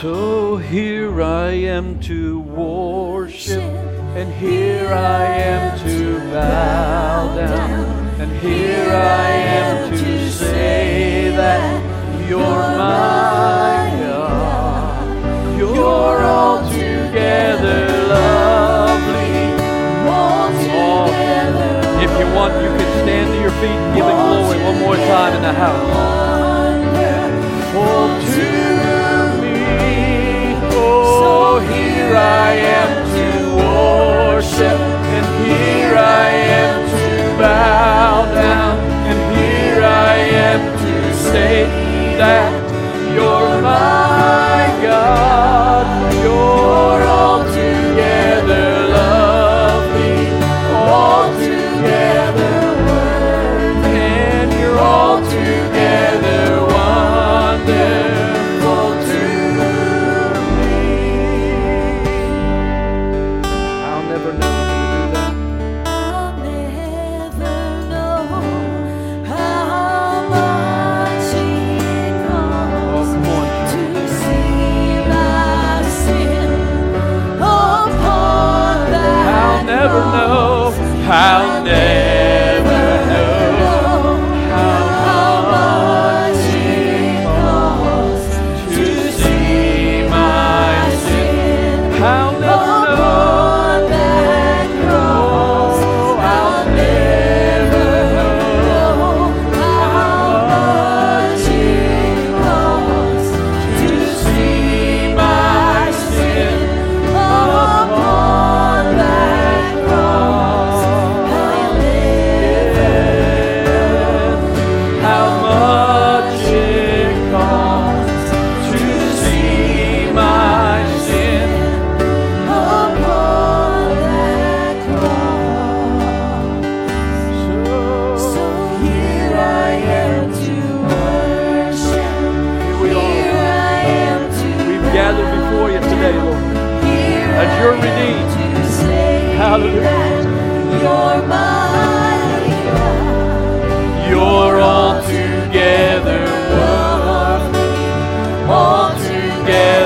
So here I am to worship, and here I am to bow down, and here I am to say that you're my God, you're altogether lovely, altogether. If you want, you can stand to your feet and give it glory one more time in the house. you're redeemed. Hallelujah. You're all together, all together.